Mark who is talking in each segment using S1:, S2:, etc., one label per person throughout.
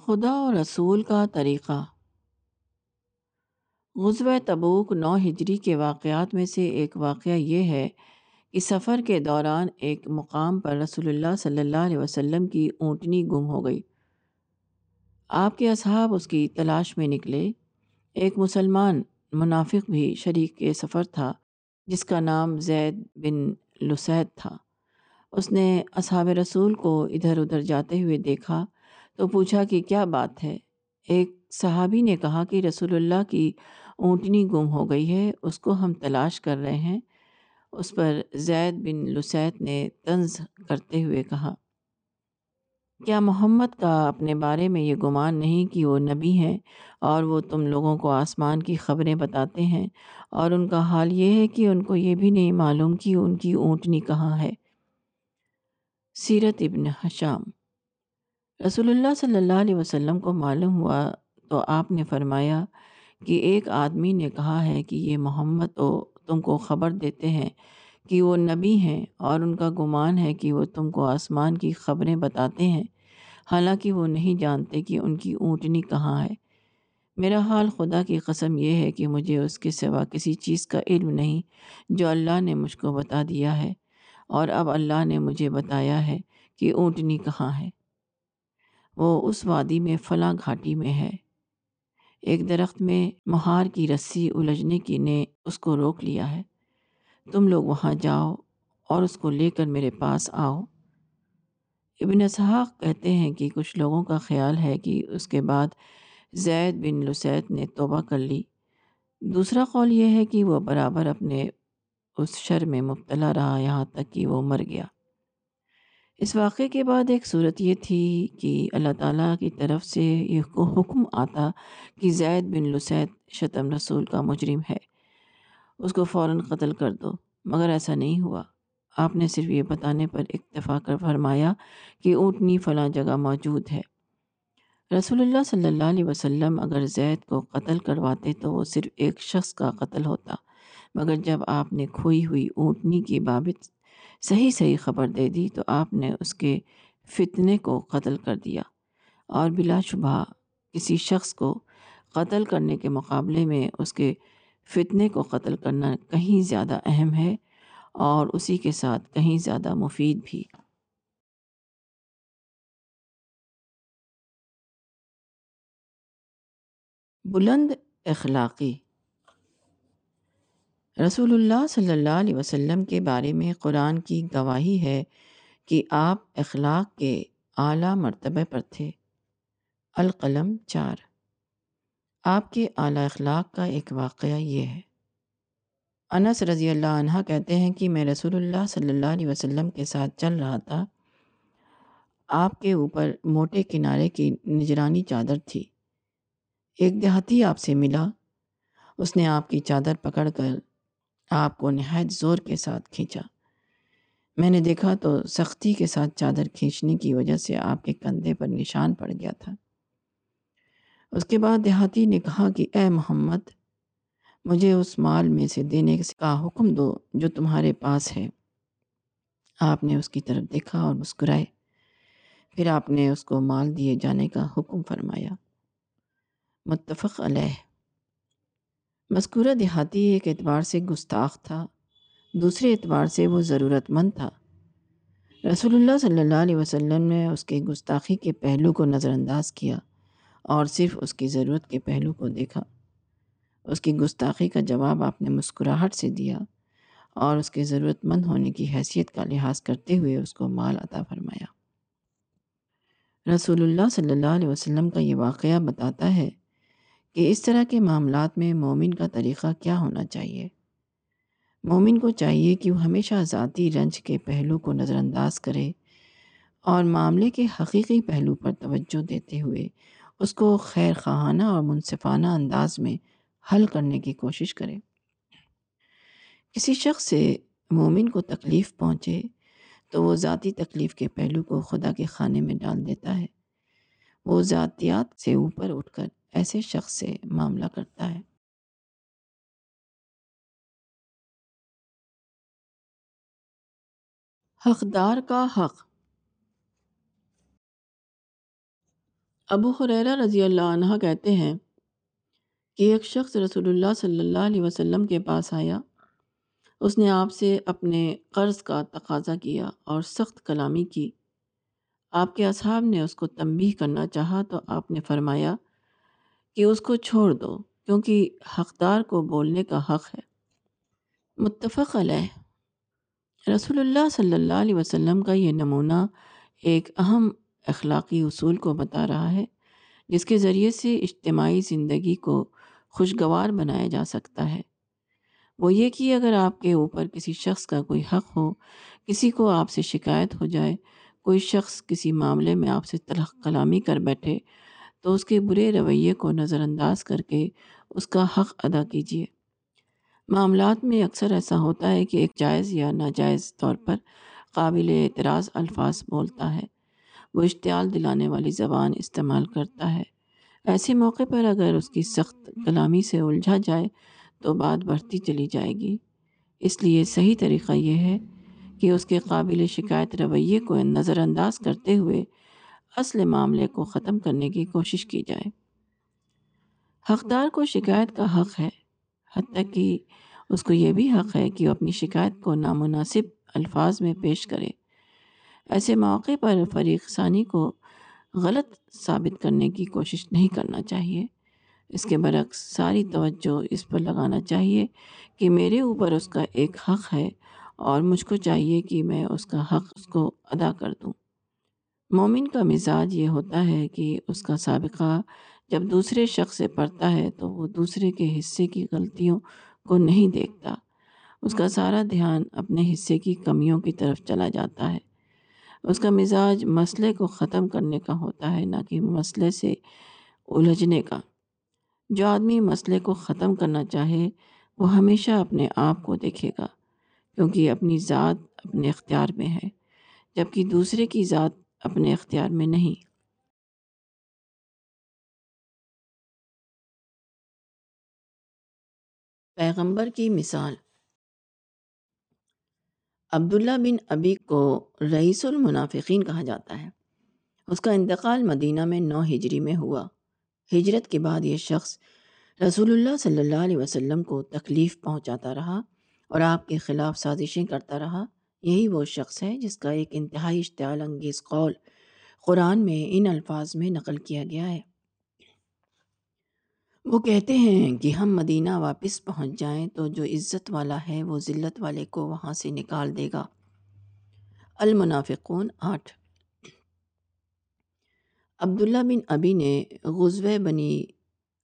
S1: خدا اور رسول کا طریقہ۔ غزوہ تبوک نو ہجری کے واقعات میں سے ایک واقعہ یہ ہے کہ سفر کے دوران ایک مقام پر رسول اللہ صلی اللہ علیہ وسلم کی اونٹنی گم ہو گئی۔ آپ کے اصحاب اس کی تلاش میں نکلے۔ ایک مسلمان منافق بھی شریک کے سفر تھا، جس کا نام زید بن لسید تھا۔ اس نے اصحاب رسول کو ادھر ادھر جاتے ہوئے دیکھا۔ تو پوچھا کہ کیا بات ہے؟ ایک صحابی نے کہا کہ رسول اللہ کی اونٹنی گم ہو گئی ہے، اس کو ہم تلاش کر رہے ہیں۔ اس پر زید بن لسیت نے طنز کرتے ہوئے کہا، کیا محمد کا اپنے بارے میں یہ گمان نہیں کہ وہ نبی ہیں اور وہ تم لوگوں کو آسمان کی خبریں بتاتے ہیں؟ اور ان کا حال یہ ہے کہ ان کو یہ بھی نہیں معلوم کہ ان کی اونٹنی کہاں ہے۔ سیرت ابن حشام رسول اللہ صلی اللہ علیہ وسلم کو معلوم ہوا تو آپ نے فرمایا کہ ایک آدمی نے کہا ہے کہ یہ محمد تو تم کو خبر دیتے ہیں کہ وہ نبی ہیں اور ان کا گمان ہے کہ وہ تم کو آسمان کی خبریں بتاتے ہیں، حالانکہ وہ نہیں جانتے کہ ان کی اونٹنی کہاں ہے۔ میرا حال خدا کی قسم یہ ہے کہ مجھے اس کے سوا کسی چیز کا علم نہیں جو اللہ نے مجھ کو بتا دیا ہے، اور اب اللہ نے مجھے بتایا ہے کہ اونٹنی کہاں ہے۔ وہ اس وادی میں فلاں گھاٹی میں ہے۔ ایک درخت میں مہار کی رسی الجھنے کی نے اس کو روک لیا ہے۔ تم لوگ وہاں جاؤ اور اس کو لے کر میرے پاس آؤ۔ ابن اسحاق کہتے ہیں کہ کچھ لوگوں کا خیال ہے کہ اس کے بعد زید بن لسیت نے توبہ کر لی۔ دوسرا قول یہ ہے کہ وہ برابر اپنے اس شر میں مبتلا رہا یہاں تک کہ وہ مر گیا۔ اس واقعے کے بعد ایک صورت یہ تھی کہ اللہ تعالیٰ کی طرف سے یہ حکم آتا کہ زید بن لسید شتم رسول کا مجرم ہے۔ اس کو فوراً قتل کر دو، مگر ایسا نہیں ہوا۔ آپ نے صرف یہ بتانے پر اکتفا کر فرمایا کہ اونٹنی فلاں جگہ موجود ہے۔ رسول اللہ صلی اللہ علیہ وسلم اگر زید کو قتل کرواتے تو وہ صرف ایک شخص کا قتل ہوتا، مگر جب آپ نے کھوئی ہوئی اونٹنی کی بابت صحیح صحیح خبر دے دی تو آپ نے اس کے فتنے کو قتل کر دیا اور بلا شبہ کسی شخص کو قتل کرنے کے مقابلے میں اس کے فتنے کو قتل کرنا کہیں زیادہ اہم ہے اور اسی کے ساتھ کہیں زیادہ مفید بھی۔ بلند اخلاقی رسول اللہ صلی اللہ علیہ وسلم کے بارے میں قرآن کی گواہی ہے کہ آپ اخلاق کے اعلیٰ مرتبہ پر تھے۔ القلم چار۔ آپ کے اعلیٰ اخلاق کا ایک واقعہ یہ ہے۔ انس رضی اللہ عنہ کہتے ہیں کہ میں رسول اللہ صلی اللہ علیہ وسلم کے ساتھ چل رہا تھا۔ آپ کے اوپر موٹے کنارے کی نجرانی چادر تھی۔ ایک دیہاتی آپ سے ملا۔ اس نے آپ کی چادر پکڑ کر آپ کو نہایت زور کے ساتھ کھینچا۔ میں نے دیکھا تو سختی کے ساتھ چادر کھینچنے کی وجہ سے آپ کے کندھے پر نشان پڑ گیا تھا۔ اس کے بعد دیہاتی نے کہا کہ، اے محمد، مجھے اس مال میں سے دینے کا حکم دو جو تمہارے پاس ہے۔ آپ نے اس کی طرف دیکھا اور مسکرائے۔ پھر آپ نے اس کو مال دیے جانے کا حکم فرمایا۔ متفق علیہ۔ مذکورہ دیہاتی ایک اعتبار سے گستاخ تھا، دوسرے اعتبار سے وہ ضرورت مند تھا۔ رسول اللہ صلی اللہ علیہ وسلم نے اس کے گستاخی کے پہلو کو نظر انداز کیا اور صرف اس کی ضرورت کے پہلو کو دیکھا۔ اس کی گستاخی کا جواب آپ نے مسکراہٹ سے دیا اور اس کے ضرورت مند ہونے کی حیثیت کا لحاظ کرتے ہوئے اس کو مال عطا فرمایا۔ رسول اللہ صلی اللہ علیہ وسلم کا یہ واقعہ بتاتا ہے کہ اس طرح کے معاملات میں مومن کا طریقہ کیا ہونا چاہیے؟ مومن کو چاہیے کہ وہ ہمیشہ ذاتی رنج کے پہلو کو نظر انداز کرے اور معاملے کے حقیقی پہلو پر توجہ دیتے ہوئے اس کو خیر خواہانہ اور منصفانہ انداز میں حل کرنے کی کوشش کرے۔ کسی شخص سے مومن کو تکلیف پہنچے تو وہ ذاتی تکلیف کے پہلو کو خدا کے خانے میں ڈال دیتا ہے۔ وہ ذاتیات سے اوپر اٹھ کر ایسے شخص سے معاملہ کرتا ہے۔ حقدار کا حق۔ ابو حریرہ رضی اللہ عنہ کہتے ہیں کہ ایک شخص رسول اللہ صلی اللہ علیہ وسلم کے پاس آیا۔ اس نے آپ سے اپنے قرض کا تقاضا کیا اور سخت کلامی کی۔ آپ کے اصحاب نے اس کو تنبیہ کرنا چاہا تو آپ نے فرمایا کہ اس کو چھوڑ دو، کیونکہ حقدار کو بولنے کا حق ہے۔ متفق علیہ۔ رسول اللہ صلی اللہ علیہ وسلم کا یہ نمونہ ایک اہم اخلاقی اصول کو بتا رہا ہے، جس کے ذریعے سے اجتماعی زندگی کو خوشگوار بنایا جا سکتا ہے۔ وہ یہ کہ اگر آپ کے اوپر کسی شخص کا کوئی حق ہو، کسی کو آپ سے شکایت ہو جائے، کوئی شخص کسی معاملے میں آپ سے تلخ کلامی کر بیٹھے تو اس کے برے رویے کو نظر انداز کر کے اس کا حق ادا کیجیے۔ معاملات میں اکثر ایسا ہوتا ہے کہ ایک جائز یا ناجائز طور پر قابل اعتراض الفاظ بولتا ہے۔ وہ اشتعال دلانے والی زبان استعمال کرتا ہے۔ ایسے موقع پر اگر اس کی سخت کلامی سے الجھا جائے تو بات بڑھتی چلی جائے گی۔ اس لیے صحیح طریقہ یہ ہے کہ اس کے قابل شکایت رویے کو نظر انداز کرتے ہوئے اصل معاملے کو ختم کرنے کی کوشش کی جائے۔ حقدار کو شکایت کا حق ہے، حتیٰ کہ اس کو یہ بھی حق ہے کہ وہ اپنی شکایت کو نامناسب الفاظ میں پیش کرے۔ ایسے موقع پر فریق ثانی کو غلط ثابت کرنے کی کوشش نہیں کرنا چاہیے۔ اس کے برعکس ساری توجہ اس پر لگانا چاہیے کہ میرے اوپر اس کا ایک حق ہے اور مجھ کو چاہیے کہ میں اس کا حق اس کو ادا کر دوں۔ مومن کا مزاج یہ ہوتا ہے کہ اس کا سابقہ جب دوسرے شخص سے پڑھتا ہے تو وہ دوسرے کے حصے کی غلطیوں کو نہیں دیکھتا۔ اس کا سارا دھیان اپنے حصے کی کمیوں کی طرف چلا جاتا ہے۔ اس کا مزاج مسئلے کو ختم کرنے کا ہوتا ہے، نہ کہ مسئلے سے الجھنے کا۔ جو آدمی مسئلے کو ختم کرنا چاہے، وہ ہمیشہ اپنے آپ کو دیکھے گا، کیونکہ اپنی ذات اپنے اختیار میں ہے۔ جبکہ دوسرے کی ذات اپنے اختیار میں نہیں۔ پیغمبر کی مثال۔ عبداللہ بن ابی کو رئیس المنافقین کہا جاتا ہے۔ اس کا انتقال مدینہ میں نو ہجری میں ہوا۔ ہجرت کے بعد یہ شخص رسول اللہ صلی اللہ علیہ وسلم کو تکلیف پہنچاتا رہا اور آپ کے خلاف سازشیں کرتا رہا۔ یہی وہ شخص ہے جس کا ایک انتہائی اشتعال انگیز قول قرآن میں ان الفاظ میں نقل کیا گیا ہے۔ وہ کہتے ہیں کہ ہم مدینہ واپس پہنچ جائیں تو جو عزت والا ہے وہ ذلت والے کو وہاں سے نکال دے گا۔ المنافقون آٹھ۔ عبداللہ بن ابی نے غزوہ بنی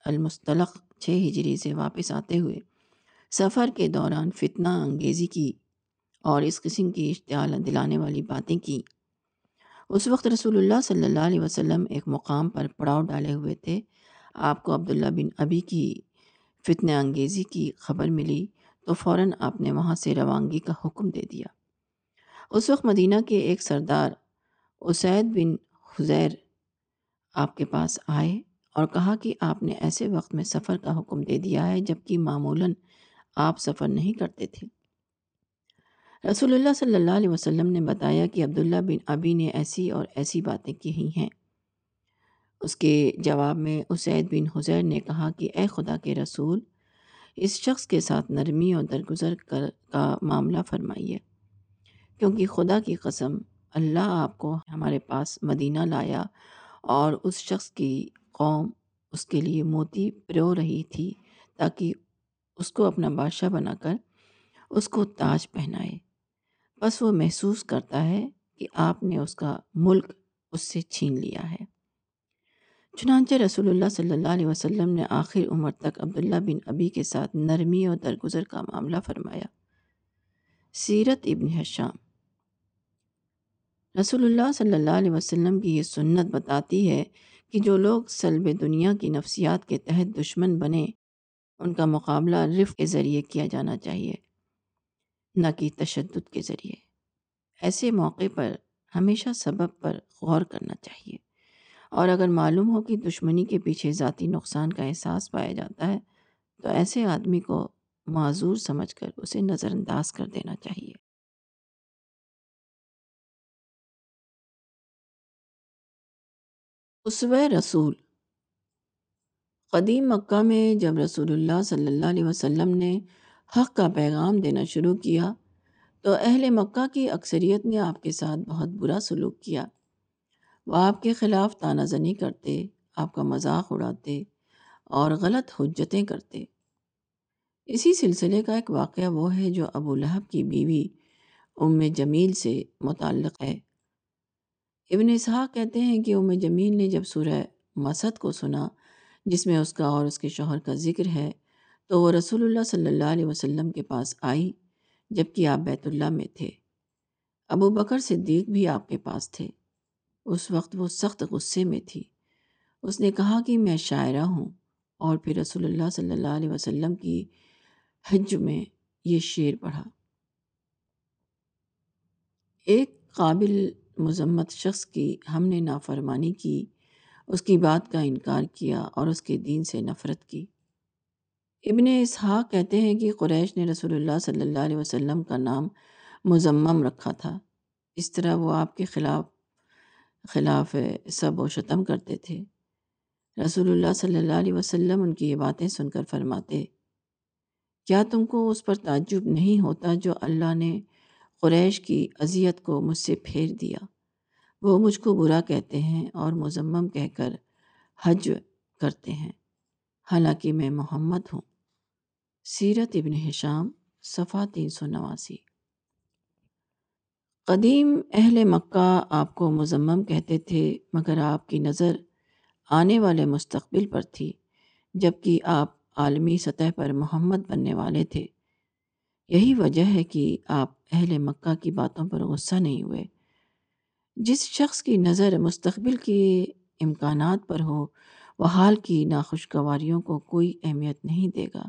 S1: المستلق چھ ہجری سے واپس آتے ہوئے سفر کے دوران فتنہ انگیزی کی۔ اور اس قسم کی اشتعال دلانے والی باتیں کی۔ اس وقت رسول اللہ صلی اللہ علیہ وسلم ایک مقام پر پڑاؤ ڈالے ہوئے تھے۔ آپ کو عبداللہ بن ابی کی فتنہ انگیزی کی خبر ملی تو فوراً آپ نے وہاں سے روانگی کا حکم دے دیا۔ اس وقت مدینہ کے ایک سردار اسید بن حزیر آپ کے پاس آئے اور کہا کہ آپ نے ایسے وقت میں سفر کا حکم دے دیا ہے جبکہ معمولاً آپ سفر نہیں کرتے تھے۔ رسول اللہ صلی اللہ علیہ وسلم نے بتایا کہ عبداللہ بن ابی نے ایسی اور ایسی باتیں کی ہیں۔ اس کے جواب میں اسید بن حزیر نے کہا کہ اے خدا کے رسول، اس شخص کے ساتھ نرمی اور درگزر کر کا معاملہ فرمائیے، کیونکہ خدا کی قسم، اللہ آپ کو ہمارے پاس مدینہ لایا اور اس شخص کی قوم اس کے لیے موتی پرو رہی تھی تاکہ اس کو اپنا بادشاہ بنا کر اس کو تاج پہنائے۔ بس وہ محسوس کرتا ہے کہ آپ نے اس کا ملک اس سے چھین لیا ہے۔ چنانچہ رسول اللہ صلی اللہ علیہ وسلم نے آخر عمر تک عبداللہ بن ابی کے ساتھ نرمی اور درگزر کا معاملہ فرمایا۔ سیرت ابن حشام۔ رسول اللہ صلی اللہ علیہ وسلم کی یہ سنت بتاتی ہے کہ جو لوگ سلب دنیا کی نفسیات کے تحت دشمن بنے ان کا مقابلہ رف کے ذریعے کیا جانا چاہیے۔ نہ کہ تشدد کے ذریعے۔ ایسے موقع پر ہمیشہ سبب پر غور کرنا چاہیے۔ اور اگر معلوم ہو کہ دشمنی کے پیچھے ذاتی نقصان کا احساس پایا جاتا ہے، تو ایسے آدمی کو معذور سمجھ کر اسے نظر انداز کر دینا چاہیے۔ اسوہ رسول۔ قدیم مکہ میں جب رسول اللہ صلی اللہ علیہ وسلم نے حق کا پیغام دینا شروع کیا تو اہل مکہ کی اکثریت نے آپ کے ساتھ بہت برا سلوک کیا۔ وہ آپ کے خلاف تانہ زنی کرتے، آپ کا مذاق اڑاتے اور غلط حجتیں کرتے۔ اسی سلسلے کا ایک واقعہ وہ ہے جو ابو لہب کی بیوی ام جمیل سے متعلق ہے۔ ابن اسحاق کہتے ہیں کہ ام جمیل نے جب سورہ مسد کو سنا، جس میں اس کا اور اس کے شوہر کا ذکر ہے تو وہ رسول اللہ صلی اللہ علیہ وسلم کے پاس آئی جبکہ آپ بیت اللہ میں تھے۔ ابو بکر صدیق بھی آپ کے پاس تھے۔ اس وقت وہ سخت غصے میں تھی۔ اس نے کہا کہ میں شاعرہ ہوں اور پھر رسول اللہ صلی اللہ علیہ وسلم کی حج میں یہ شعر پڑھا۔ ایک قابل مذمت شخص کی ہم نے نافرمانی کی، اس کی بات کا انکار کیا اور اس کے دین سے نفرت کی۔ ابن اسحاق کہتے ہیں کہ قریش نے رسول اللہ صلی اللہ علیہ وسلم کا نام مزمم رکھا تھا۔ اس طرح وہ آپ کے خلاف خلاف سب و شتم کرتے تھے۔ رسول اللہ صلی اللہ علیہ وسلم ان کی یہ باتیں سن کر فرماتے، کیا تم کو اس پر تعجب نہیں ہوتا جو اللہ نے قریش کی اذیت کو مجھ سے پھیر دیا؟ وہ مجھ کو برا کہتے ہیں اور مزمم کہہ کر حج کرتے ہیں۔ حالانکہ میں محمد ہوں۔ سیرت ابن حشام صفحہ تین سو نواسی۔ قدیم اہل مکہ آپ کو مزمم کہتے تھے، مگر آپ کی نظر آنے والے مستقبل پر تھی جبکہ آپ عالمی سطح پر محمد بننے والے تھے۔ یہی وجہ ہے کہ آپ اہل مکہ کی باتوں پر غصہ نہیں ہوئے۔ جس شخص کی نظر مستقبل کے امکانات پر ہو وہ حال کی ناخوشگواریوں کو کوئی اہمیت نہیں دے گا۔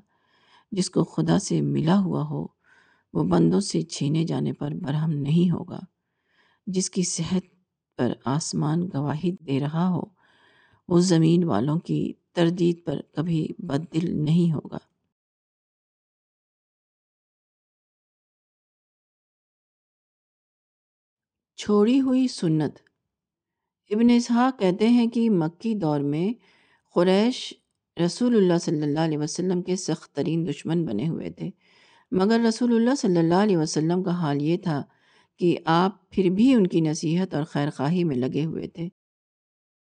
S1: جس کو خدا سے ملا ہوا ہو، وہ بندوں سے چھینے جانے پر برہم نہیں ہوگا۔ جس کی صحت پر آسمان گواہی دے رہا ہو، وہ زمین والوں کی تردید پر کبھی بد دل نہیں ہوگا۔ چھوڑی ہوئی سنت۔ ابن اسحاق کہتے ہیں کہ مکی دور میں قریش رسول اللہ صلی اللہ علیہ وسلم کے سخت ترین دشمن بنے ہوئے تھے۔ مگر رسول اللہ صلی اللہ علیہ وسلم کا حال یہ تھا کہ آپ پھر بھی ان کی نصیحت اور خیر خواہی میں لگے ہوئے تھے۔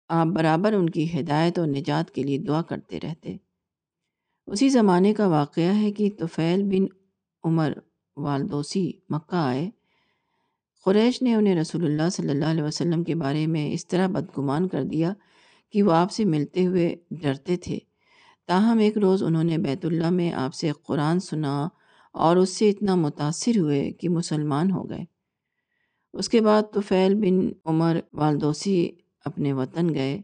S1: آپ برابر ان کی ہدایت اور نجات کے لیے دعا کرتے رہتے۔ اسی زمانے کا واقعہ ہے کہ توفیل بن عمر والدوسی مکہ آئے۔ قریش نے انہیں رسول اللہ صلی اللہ علیہ وسلم کے بارے میں اس طرح بدگمان کر دیا کہ وہ آپ سے ملتے ہوئے ڈرتے تھے۔ تاہم، ایک روز انہوں نے بیت اللہ میں آپ سے قرآن سنا اور اس سے اتنا متاثر ہوئے کہ مسلمان ہو گئے۔ اس کے بعد تو فیل بن عمر والدوسی اپنے وطن گئے۔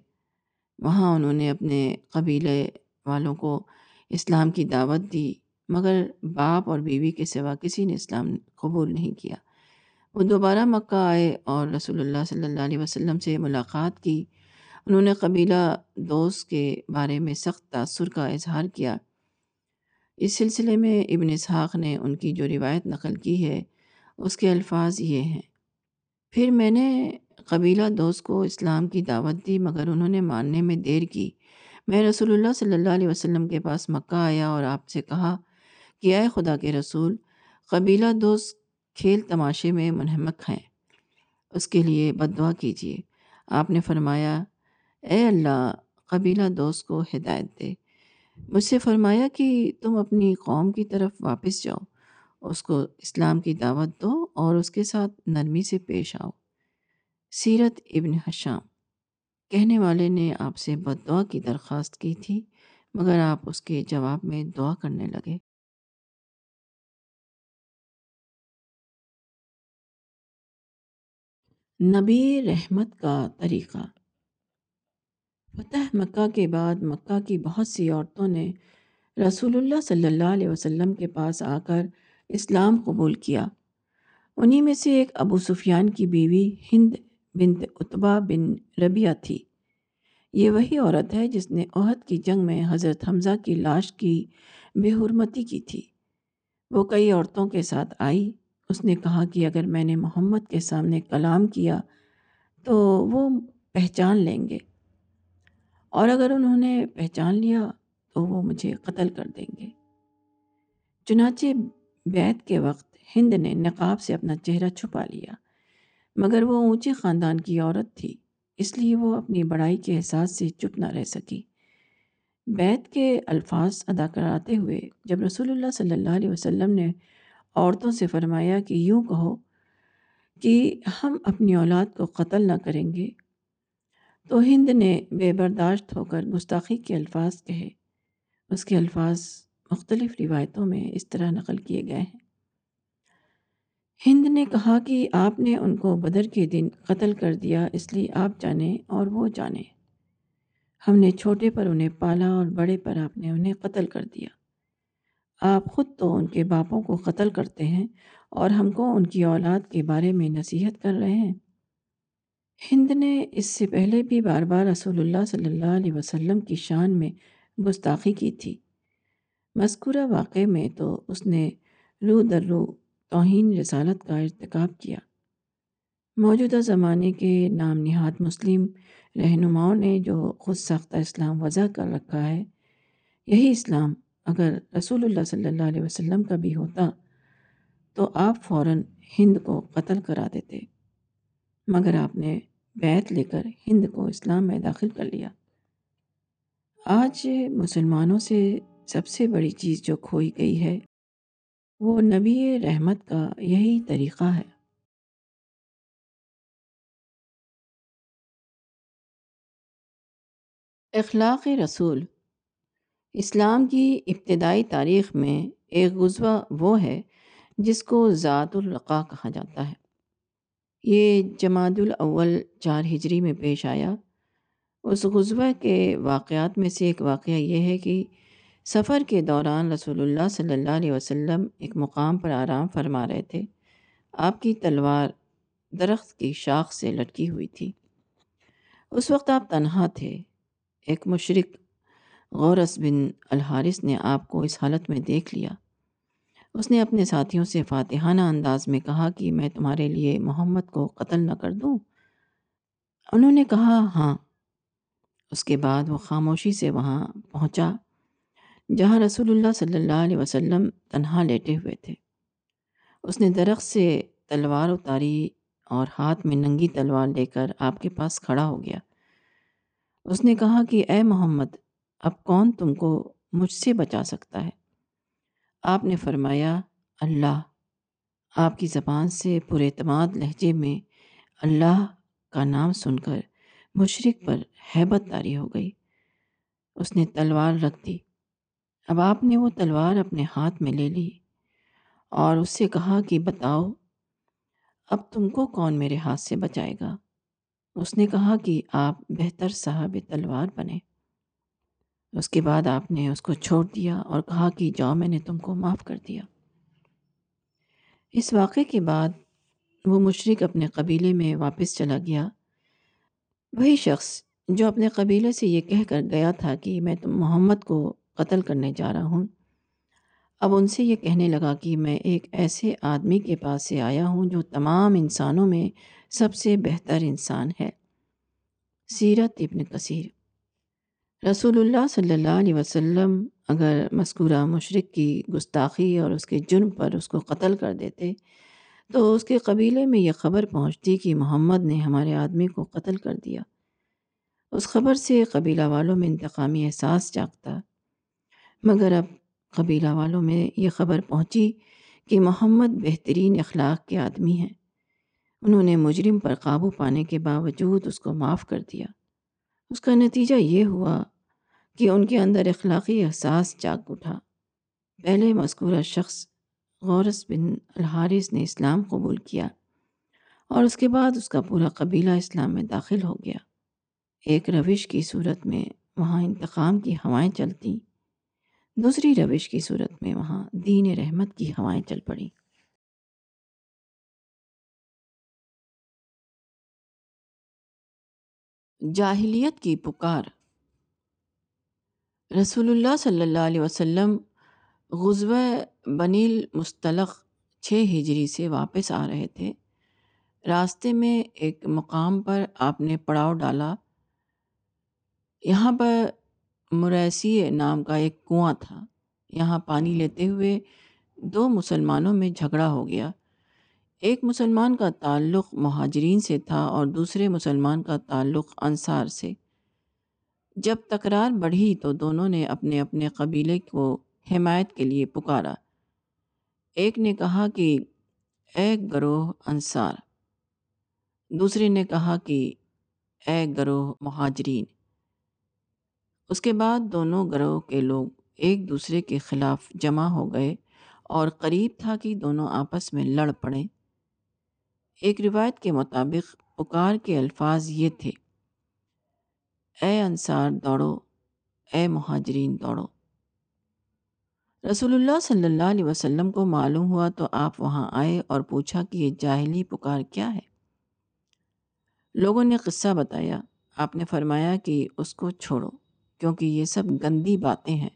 S1: وہاں انہوں نے اپنے قبیلے والوں کو اسلام کی دعوت دی، مگر باپ اور بیوی کے سوا کسی نے اسلام قبول نہیں کیا۔ وہ دوبارہ مکہ آئے اور رسول اللہ صلی اللہ علیہ وسلم سے ملاقات کی۔ انہوں نے قبیلہ دوست کے بارے میں سخت تاثر کا اظہار کیا۔ اس سلسلے میں ابن اسحاق نے ان کی جو روایت نقل کی ہے، اس کے الفاظ یہ ہیں۔ پھر میں نے قبیلہ دوست کو اسلام کی دعوت دی، مگر انہوں نے ماننے میں دیر کی۔ میں رسول اللہ صلی اللہ علیہ وسلم کے پاس مکہ آیا اور آپ سے کہا کہ اے خدا کے رسول، قبیلہ دوست کھیل تماشے میں منہمک ہیں، اس کے لیے بد دعا کیجیے۔ آپ نے فرمایا اے اللہ، قبیلہ دوست کو ہدایت دے۔ مجھ سے فرمایا کہ تم اپنی قوم کی طرف واپس جاؤ، اس کو اسلام کی دعوت دو اور اس کے ساتھ نرمی سے پیش آؤ۔ سیرت ابن حشام۔ کہنے والے نے آپ سے بد دعا کی درخواست کی تھی، مگر آپ اس کے جواب میں دعا کرنے لگے۔ نبی رحمت کا طریقہ۔ فتح مکہ کے بعد مکہ کی بہت سی عورتوں نے رسول اللہ صلی اللہ علیہ وسلم کے پاس آ کر اسلام قبول کیا۔ انہی میں سے ایک ابو سفیان کی بیوی ہند بنت اتبا بن ربیہ تھی۔ یہ وہی عورت ہے جس نے عہد کی جنگ میں حضرت حمزہ کی لاش کی بے حرمتی کی تھی۔ وہ کئی عورتوں کے ساتھ آئی۔ اس نے کہا کہ اگر میں نے محمد کے سامنے کلام کیا تو وہ پہچان لیں گے۔ اور اگر انہوں نے پہچان لیا تو وہ مجھے قتل کر دیں گے۔ چنانچہ بیت کے وقت ہند نے نقاب سے اپنا چہرہ چھپا لیا، مگر وہ اونچے خاندان کی عورت تھی، اس لیے وہ اپنی بڑائی کے احساس سے چپ نہ رہ سکی۔ بیت کے الفاظ ادا کراتے ہوئے جب رسول اللہ صلی اللہ علیہ وسلم نے عورتوں سے فرمایا کہ یوں کہو کہ ہم اپنی اولاد کو قتل نہ کریں گے تو ہند نے بے برداشت ہو کر گستاخی کے الفاظ کہے۔ اس کے الفاظ مختلف روایتوں میں اس طرح نقل کیے گئے ہیں۔ ہند نے کہا کہ آپ نے ان کو بدر کے دن قتل کر دیا، اس لیے آپ جانیں اور وہ جانیں۔ ہم نے چھوٹے پر انہیں پالا اور بڑے پر آپ نے انہیں قتل کر دیا۔ آپ خود تو ان کے باپوں کو قتل کرتے ہیں اور ہم کو ان کی اولاد کے بارے میں نصیحت کر رہے ہیں۔ ہند نے اس سے پہلے بھی بار بار رسول اللہ صلی اللہ علیہ وسلم کی شان میں گستاخی کی تھی۔ مذکورہ واقعے میں تو اس نے رو در رو توہین رسالت کا ارتکاب کیا۔ موجودہ زمانے کے نام نہاد مسلم رہنماؤں نے جو خود ساختہ اسلام وضع کر رکھا ہے، یہی اسلام اگر رسول اللہ صلی اللہ علیہ وسلم کا بھی ہوتا تو آپ فوراً ہند کو قتل کرا دیتے۔ مگر آپ نے بیت لے کر ہند کو اسلام میں داخل کر لیا۔ آج مسلمانوں سے سب سے بڑی چیز جو کھوئی گئی ہے، وہ نبی رحمت کا یہی طریقہ ہے۔ اخلاق رسول۔ اسلام کی ابتدائی تاریخ میں ایک غزوہ وہ ہے جس کو ذات الرقا کہا جاتا ہے۔ یہ جماعت الاول چار ہجری میں پیش آیا۔ اس غزوہ کے واقعات میں سے ایک واقعہ یہ ہے کہ سفر کے دوران رسول اللہ صلی اللہ علیہ وسلم ایک مقام پر آرام فرما رہے تھے۔ آپ کی تلوار درخت کی شاخ سے لٹکی ہوئی تھی۔ اس وقت آپ تنہا تھے۔ ایک مشرق غورس بن الحارث نے آپ کو اس حالت میں دیکھ لیا۔ اس نے اپنے ساتھیوں سے فاتحانہ انداز میں کہا کہ میں تمہارے لیے محمد کو قتل نہ کر دوں۔ انہوں نے کہا ہاں. اس کے بعد وہ خاموشی سے وہاں پہنچا، جہاں رسول اللہ صلی اللہ علیہ وسلم تنہا لیٹے ہوئے تھے۔ اس نے درخت سے تلوار اتاری اور ہاتھ میں ننگی تلوار لے کر آپ کے پاس کھڑا ہو گیا۔ اس نے کہا کہ، اے محمد، اب کون تم کو مجھ سے بچا سکتا ہے؟ آپ نے فرمایا، اللہ۔ آپ کی زبان سے پر اعتماد لہجے میں اللہ کا نام سن کر مشرق پر حیبت داری ہو گئی۔ اس نے تلوار رکھ دی۔ اب آپ نے وہ تلوار اپنے ہاتھ میں لے لی اور اس سے کہا کہ بتاؤ، اب تم کو کون میرے ہاتھ سے بچائے گا؟ اس نے کہا کہ آپ بہتر صاحب تلوار بنے اس کے بعد آپ نے اس کو چھوڑ دیا اور کہا کہ جاؤ، میں نے تم کو معاف کر دیا۔ اس واقعے کے بعد وہ مشرق اپنے قبیلے میں واپس چلا گیا۔ وہی شخص جو اپنے قبیلے سے یہ کہہ کر گیا تھا کہ میں تم محمد کو قتل کرنے جا رہا ہوں۔ اب ان سے یہ کہنے لگا کہ میں ایک ایسے آدمی کے پاس سے آیا ہوں جو تمام انسانوں میں سب سے بہتر انسان ہے۔ سیرت ابن کثیر۔ رسول اللہ صلی اللہ علیہ وسلم اگر مذکورہ مشرق کی گستاخی اور اس کے جرم پر اس کو قتل کر دیتے، تو اس کے قبیلے میں یہ خبر پہنچتی کہ محمد نے ہمارے آدمی کو قتل کر دیا۔ اس خبر سے قبیلہ والوں میں انتقامی احساس جاگتا۔ مگر اب قبیلہ والوں میں یہ خبر پہنچی کہ محمد بہترین اخلاق کے آدمی ہیں۔ انہوں نے مجرم پر قابو پانے کے باوجود اس کو معاف کر دیا۔ اس کا نتیجہ یہ ہوا کہ ان کے اندر اخلاقی احساس جاگ اٹھا۔ پہلے مذکورہ شخص غورس بن الحارث نے اسلام قبول کیا اور اس کے بعد اس کا پورا قبیلہ اسلام میں داخل ہو گیا۔ ایک روش کی صورت میں وہاں انتقام کی ہوائیں چلتیں۔ دوسری روش کی صورت میں وہاں دین رحمت کی ہوائیں چل پڑیں۔ جاہلیت کی پکار۔ رسول اللہ صلی اللہ علیہ وسلم غزوہ بنی المستلق چھ ہجری سے واپس آ رہے تھے۔ راستے میں ایک مقام پر آپ نے پڑاؤ ڈالا۔ یہاں پر مریسی نام کا ایک کنواں تھا۔ یہاں پانی لیتے ہوئے دو مسلمانوں میں جھگڑا ہو گیا۔ ایک مسلمان کا تعلق مہاجرین سے تھا اور دوسرے مسلمان کا تعلق انصار سے۔ جب تکرار بڑھی تو دونوں نے اپنے اپنے قبیلے کو حمایت کے لیے پکارا۔ ایک نے کہا کہ، اے گروہ انصار دوسرے نے کہا کہ، اے گروہ مہاجرین اس کے بعد دونوں گروہ کے لوگ ایک دوسرے کے خلاف جمع ہو گئے اور قریب تھا کہ دونوں آپس میں لڑ پڑیں ایک روایت کے مطابق پکار کے الفاظ یہ تھے، اے انصار دوڑو، اے مہاجرین دوڑو۔ رسول اللہ صلی اللہ علیہ وسلم کو معلوم ہوا تو آپ وہاں آئے اور پوچھا کہ یہ جاہلی پکار کیا ہے۔ لوگوں نے قصہ بتایا، آپ نے فرمایا کہ اس کو چھوڑو، کیونکہ یہ سب گندی باتیں ہیں۔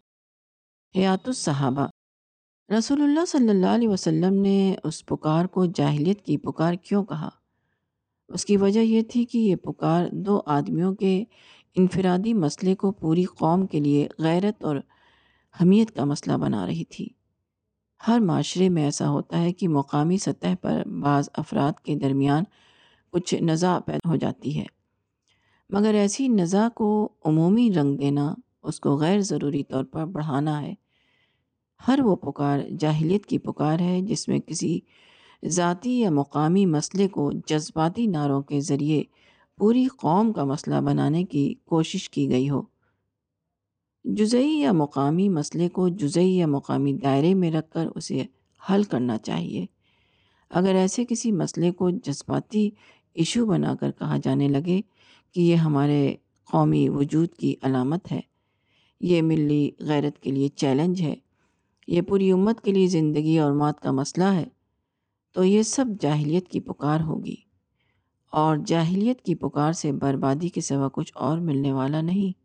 S1: حیات الصحابہ رسول اللہ صلی اللہ علیہ وسلم نے اس پکار کو جاہلیت کی پکار کیوں کہا؟ اس کی وجہ یہ تھی کہ یہ پکار دو آدمیوں کے انفرادی مسئلے کو پوری قوم کے لیے غیرت اور حمیت کا مسئلہ بنا رہی تھی۔ ہر معاشرے میں ایسا ہوتا ہے کہ مقامی سطح پر بعض افراد کے درمیان کچھ نزا پیدا ہو جاتی ہے۔ مگر ایسی نزا کو عمومی رنگ دینا، اس کو غیر ضروری طور پر بڑھانا ہے۔ ہر وہ پکار، جاہلیت کی پکار ہے جس میں کسی ذاتی یا مقامی مسئلے کو جذباتی نعروں کے ذریعے پوری قوم کا مسئلہ بنانے کی کوشش کی گئی ہو۔ جزئی یا مقامی مسئلے کو جزئی یا مقامی دائرے میں رکھ کر اسے حل کرنا چاہیے۔ اگر ایسے کسی مسئلے کو جذباتی ایشو بنا کر کہا جانے لگے کہ یہ ہمارے قومی وجود کی علامت ہے، یہ ملی غیرت کے لیے چیلنج ہے یہ پوری امت کے لیے زندگی اور موت کا مسئلہ ہے، تو یہ سب جاہلیت کی پکار ہوگی۔ اور جاہلیت کی پکار سے بربادی کے سوا کچھ اور ملنے والا نہیں۔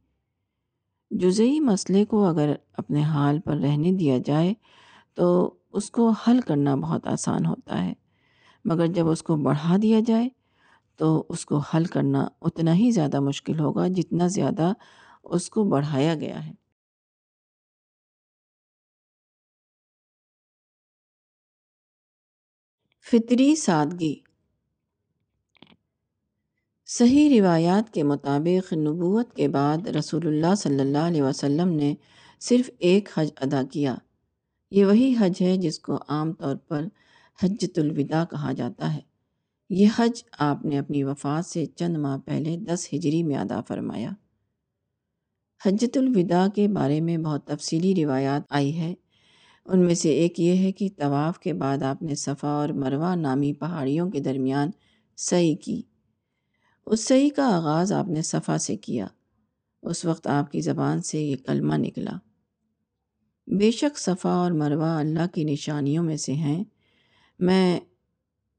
S1: جزئی مسئلے کو اگر اپنے حال پر رہنے دیا جائے، تو اس کو حل کرنا بہت آسان ہوتا ہے۔ مگر جب اس کو بڑھا دیا جائے، تو اس کو حل کرنا اتنا ہی زیادہ مشکل ہوگا جتنا زیادہ اس کو بڑھایا گیا ہے۔ فطری سادگی۔ صحیح روایات کے مطابق نبوت کے بعد رسول اللہ صلی اللہ علیہ وسلم نے صرف ایک حج ادا کیا۔ یہ وہی حج ہے جس کو عام طور پر حجت الوداع کہا جاتا ہے۔ یہ حج آپ نے اپنی وفات سے چند ماہ پہلے دس ہجری میں ادا فرمایا۔ حجت الوداع کے بارے میں بہت تفصیلی روایات آئی ہے۔ ان میں سے ایک یہ ہے کہ طواف کے بعد آپ نے صفا اور مروہ نامی پہاڑیوں کے درمیان سعی کی۔ اس صحیح کا آغاز آپ نے صفا سے کیا۔ اس وقت آپ کی زبان سے یہ کلمہ نکلا۔ بے شک صفا اور مروہ اللہ کی نشانیوں میں سے ہیں۔ میں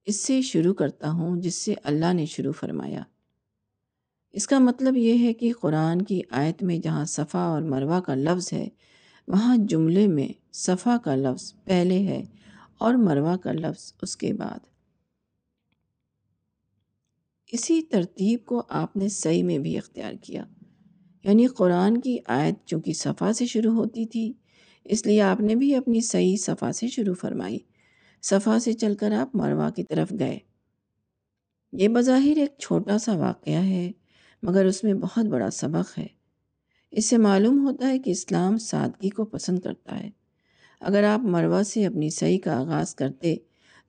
S1: اس سے شروع کرتا ہوں جس سے اللہ نے شروع فرمایا۔ اس کا مطلب یہ ہے کہ قرآن کی آیت میں جہاں صفا اور مروہ کا لفظ ہے وہاں جملے میں صفا کا لفظ پہلے ہے اور مروہ کا لفظ اس کے بعد۔ اسی ترتیب کو آپ نے صحیح میں بھی اختیار کیا۔ یعنی قرآن کی آیت چونکہ صفا سے شروع ہوتی تھی، اس لیے آپ نے بھی اپنی صحیح صفا سے شروع فرمائی۔ صفا سے چل کر آپ مروہ کی طرف گئے۔ یہ بظاہر ایک چھوٹا سا واقعہ ہے، مگر اس میں بہت بڑا سبق ہے۔ اس سے معلوم ہوتا ہے کہ اسلام سادگی کو پسند کرتا ہے۔ اگر آپ مروہ سے اپنی صحیح کا آغاز کرتے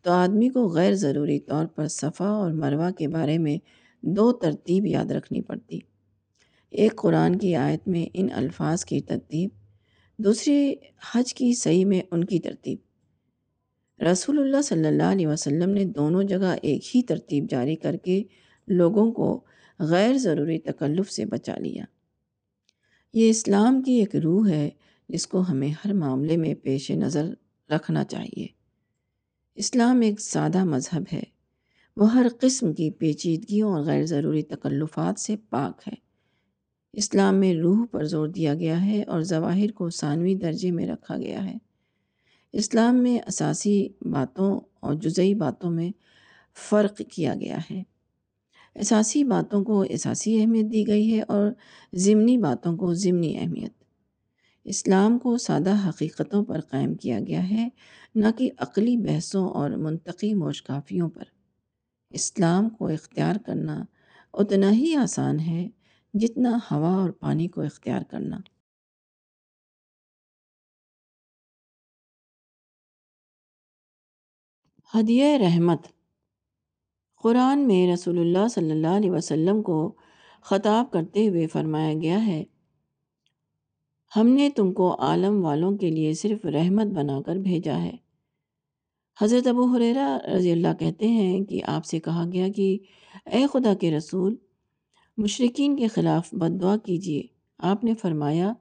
S1: تو آدمی کو غیر ضروری طور پر صفا اور مروہ کے بارے میں دو ترتیب یاد رکھنی پڑتی۔ ایک قرآن کی آیت میں ان الفاظ کی ترتیب، دوسری حج کی صحیح میں ان کی ترتیب۔ رسول اللہ صلی اللہ علیہ وسلم نے دونوں جگہ ایک ہی ترتیب جاری کر کے لوگوں کو غیر ضروری تکلف سے بچا لیا۔ یہ اسلام کی ایک روح ہے جس کو ہمیں ہر معاملے میں پیش نظر رکھنا چاہیے۔ اسلام ایک سادہ مذہب ہے۔ وہ ہر قسم کی پیچیدگیوں اور غیر ضروری تکلفات سے پاک ہے۔ اسلام میں روح پر زور دیا گیا ہے اور ظواہر کو ثانوی درجے میں رکھا گیا ہے۔ اسلام میں اساسی باتوں اور جزئی باتوں میں فرق کیا گیا ہے۔ اساسی باتوں کو اساسی اہمیت دی گئی ہے اور ضمنی باتوں کو ضمنی اہمیت۔ اسلام کو سادہ حقیقتوں پر قائم کیا گیا ہے، نہ کہ عقلی بحثوں اور منطقی موشقافیوں پر۔ اسلام کو اختیار کرنا اتنا ہی آسان ہے جتنا ہوا اور پانی کو اختیار کرنا۔ ہدیہ رحمت قرآن میں رسول اللہ صلی اللہ علیہ وسلم کو خطاب کرتے ہوئے فرمایا گیا ہے، ہم نے تم کو عالم والوں کے لیے صرف رحمت بنا کر بھیجا ہے۔ حضرت ابو حریرہ رضی اللہ کہتے ہیں کہ آپ سے کہا گیا کہ اے خدا کے رسول مشرقین کے خلاف بد دعا کیجیے۔ آپ نے فرمایا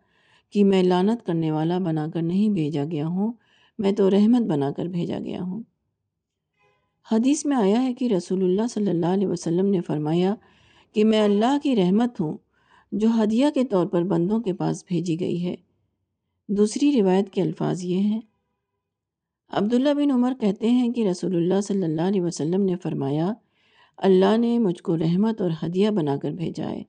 S1: کہ میں لانت کرنے والا بنا کر نہیں بھیجا گیا ہوں، میں تو رحمت بنا کر بھیجا گیا ہوں۔ حدیث میں آیا ہے کہ رسول اللہ صلی اللہ علیہ وسلم نے فرمایا کہ میں اللہ کی رحمت ہوں جو ہدیہ کے طور پر بندوں کے پاس بھیجی گئی ہے۔ دوسری روایت کے الفاظ یہ ہیں۔ عبداللہ بن عمر کہتے ہیں کہ رسول اللہ صلی اللہ علیہ وسلم نے فرمایا، اللہ نے مجھ کو رحمت اور ہدیہ بنا کر بھیجا ہے۔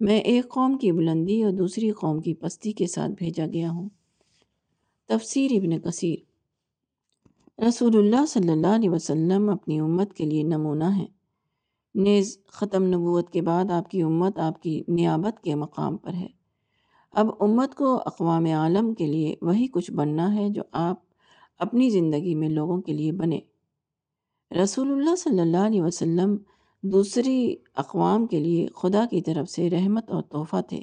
S1: میں ایک قوم کی بلندی اور دوسری قوم کی پستی کے ساتھ بھیجا گیا ہوں۔ تفسیر ابن کثیر۔ رسول اللہ صلی اللہ علیہ وسلم اپنی امت کے لیے نمونہ ہیں۔ نیز ختم نبوت کے بعد آپ کی امت آپ کی نیابت کے مقام پر ہے۔ اب امت کو اقوام عالم کے لیے وہی کچھ بننا ہے جو آپ اپنی زندگی میں لوگوں کے لیے بنے۔ رسول اللہ صلی اللہ علیہ وسلم دوسری اقوام کے لیے خدا کی طرف سے رحمت اور تحفہ تھے۔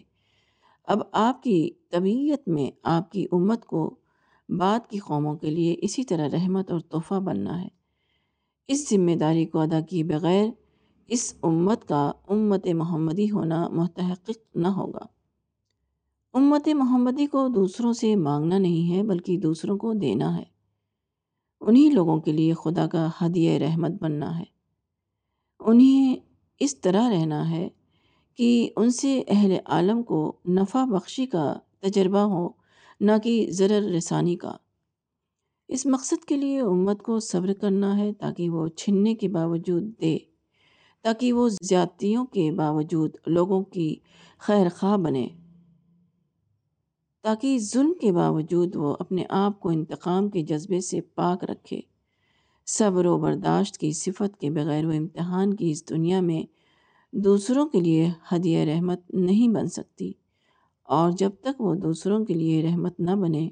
S1: اب آپ کی طبیعت میں آپ کی امت کو بعد کی قوموں کے لیے اسی طرح رحمت اور تحفہ بننا ہے۔ اس ذمہ داری کو ادا کیے بغیر اس امت کا امت محمدی ہونا متحقق نہ ہوگا۔ امت محمدی کو دوسروں سے مانگنا نہیں ہے، بلکہ دوسروں کو دینا ہے۔ انہی لوگوں کے لیے خدا کا ہدیہ رحمت بننا ہے۔ انہیں اس طرح رہنا ہے کہ ان سے اہل عالم کو نفع بخشی کا تجربہ ہو نہ کہ ضرر رسانی کا۔ اس مقصد کے لیے امت کو صبر کرنا ہے تاکہ وہ چھننے کے باوجود دے، تاکہ وہ زیادتیوں کے باوجود لوگوں کی خیر خواہ بنے، تاکہ ظلم کے باوجود وہ اپنے آپ کو انتقام کے جذبے سے پاک رکھے۔ صبر و برداشت کی صفت کے بغیر وہ امتحان کی اس دنیا میں دوسروں کے لیے ہدیہ رحمت نہیں بن سکتی۔ اور جب تک وہ دوسروں کے لیے رحمت نہ بنے،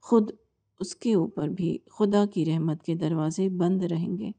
S1: خود اس کے اوپر بھی خدا کی رحمت کے دروازے بند رہیں گے۔